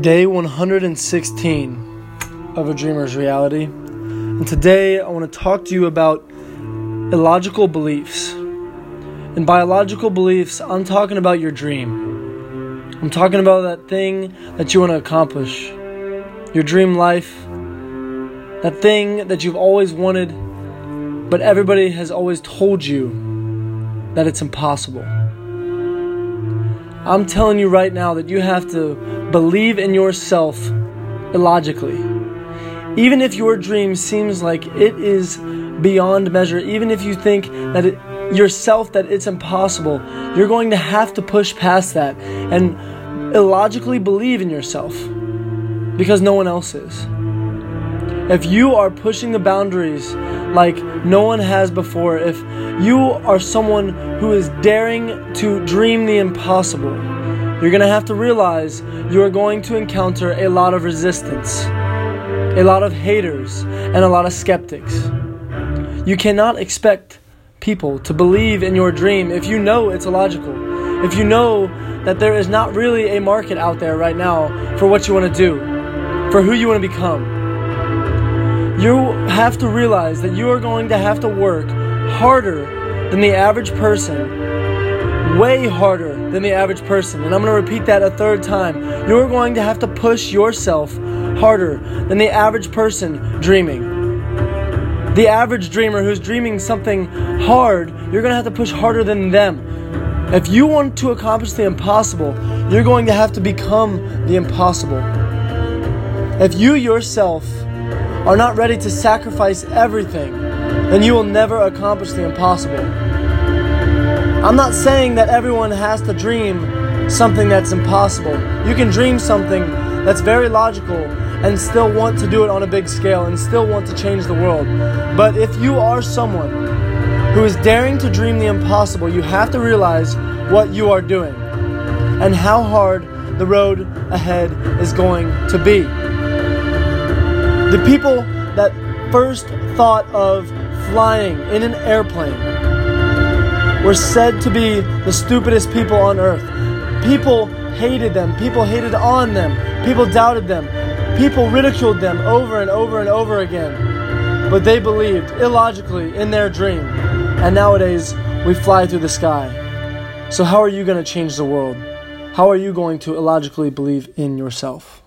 Day 116 of A Dreamer's Reality. And today I want to talk to you about illogical beliefs. And by illogical beliefs, I'm talking about your dream. I'm talking about that thing that you want to accomplish, your dream life, that thing that you've always wanted, but everybody has always told you that it's impossible. I'm telling you right now that you have to believe in yourself illogically. Even if your dream seems like it is beyond measure, even if you think that it, yourself that it's impossible, you're going to have to push past that and illogically believe in yourself because no one else is. If you are pushing the boundaries like no one has before, if you are someone who is daring to dream the impossible, you're going to have to realize you are going to encounter a lot of resistance, a lot of haters, and a lot of skeptics. You cannot expect people to believe in your dream if you know it's illogical, if you know that there is not really a market out there right now for what you want to do, for who you want to become. You have to realize that you are going to have to work harder than the average person, way harder than the average person. And I'm going to repeat that a third time. You're going to have to push yourself harder than the average person dreaming. The average dreamer who's dreaming something hard, you're going to have to push harder than them. If you want to accomplish the impossible, you're going to have to become the impossible. If you yourself are not ready to sacrifice everything, then you will never accomplish the impossible. I'm not saying that everyone has to dream something that's impossible. You can dream something that's very logical and still want to do it on a big scale and still want to change the world. But if you are someone who is daring to dream the impossible, you have to realize what you are doing and how hard the road ahead is going to be. The people that first thought of flying in an airplane were said to be the stupidest people on earth. People hated them, people hated on them, people doubted them, people ridiculed them over and over and over again. But they believed illogically in their dream. And nowadays, we fly through the sky. So, how are you going to change the world? How are you going to illogically believe in yourself?